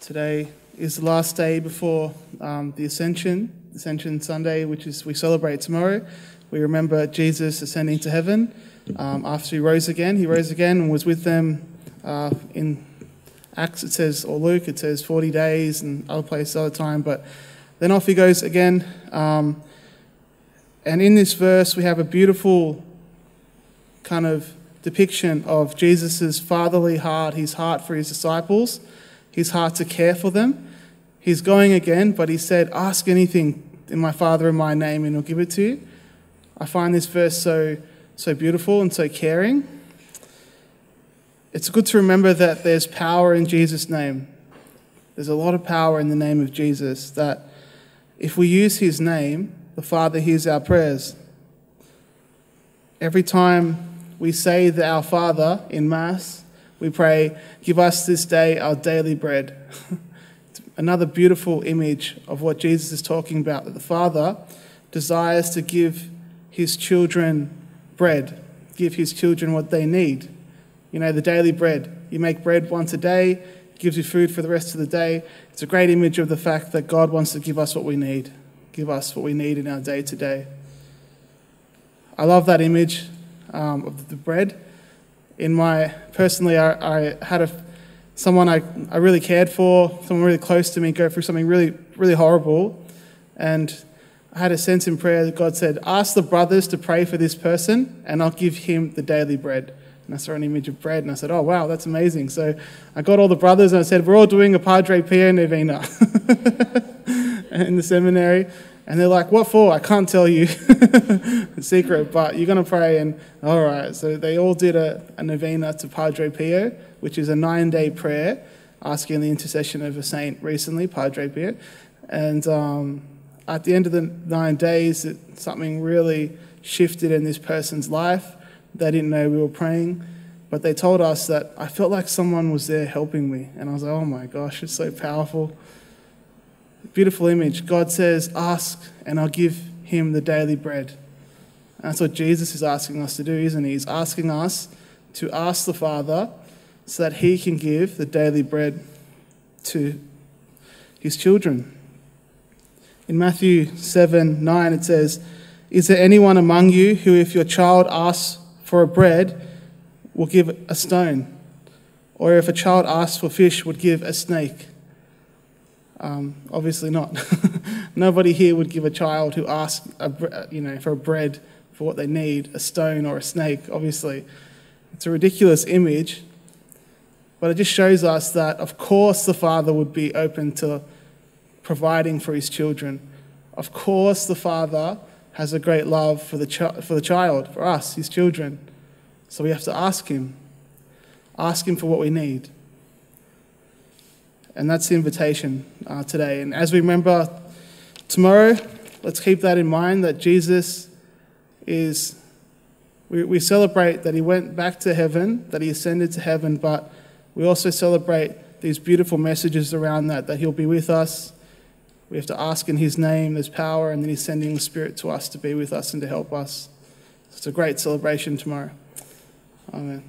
Today is the last day before um, the Ascension, Ascension Sunday, which is we celebrate tomorrow. We remember Jesus ascending to heaven um, after he rose again. He rose again and was with them uh, in Acts, it says, or Luke, it says 40 days and other places, other time. But then off he goes again. Um, and in this verse, we have a beautiful kind of depiction of Jesus' fatherly heart, his heart for his disciples, his heart to care for them. He's going again, but he said, Ask anything in my Father in my name, and he'll give it to you. I find this verse so, so beautiful and so caring. It's good to remember that there's power in Jesus' name. There's a lot of power in the name of Jesus, that if we use his name, the Father hears our prayers. Every time we say that our Father in Mass, we pray, Give us this day our daily bread. Another beautiful image of what Jesus is talking about that the Father desires to give his children bread, give his children what they need. You know, the daily bread. You make bread once a day, gives you food for the rest of the day. It's a great image of the fact that God wants to give us what we need, give us what we need in our day to day. I love that image um, of the bread. In my personally, I, I had a someone I, I really cared for, someone really close to me, go through something really really horrible, and I had a sense in prayer that God said, "Ask the brothers to pray for this person, and I'll give him the daily bread." And I saw an image of bread, and I said, "Oh wow, that's amazing!" So I got all the brothers, and I said, "We're all doing a Padre Pio novena in the seminary." And they're like, What for? I can't tell you the secret, but you're going to pray. And all right. So they all did a, a novena to Padre Pio, which is a nine day prayer asking the intercession of a saint recently, Padre Pio. And um, at the end of the nine days, it, something really shifted in this person's life. They didn't know we were praying, but they told us that I felt like someone was there helping me. And I was like, Oh my gosh, it's so powerful. Beautiful image. God says, Ask, and I'll give him the daily bread. And that's what Jesus is asking us to do, isn't he? He's asking us to ask the Father so that he can give the daily bread to his children. In Matthew 7 9, it says, Is there anyone among you who, if your child asks for a bread, will give a stone? Or if a child asks for fish, would give a snake? Um, obviously not. Nobody here would give a child who asks, a, you know, for a bread for what they need, a stone or a snake. Obviously, it's a ridiculous image, but it just shows us that, of course, the father would be open to providing for his children. Of course, the father has a great love for the, for the child, for us, his children. So we have to ask him. Ask him for what we need. And that's the invitation uh, today. And as we remember tomorrow, let's keep that in mind that Jesus is, we, we celebrate that he went back to heaven, that he ascended to heaven, but we also celebrate these beautiful messages around that, that he'll be with us. We have to ask in his name, there's power, and then he's sending the Spirit to us to be with us and to help us. It's a great celebration tomorrow. Amen.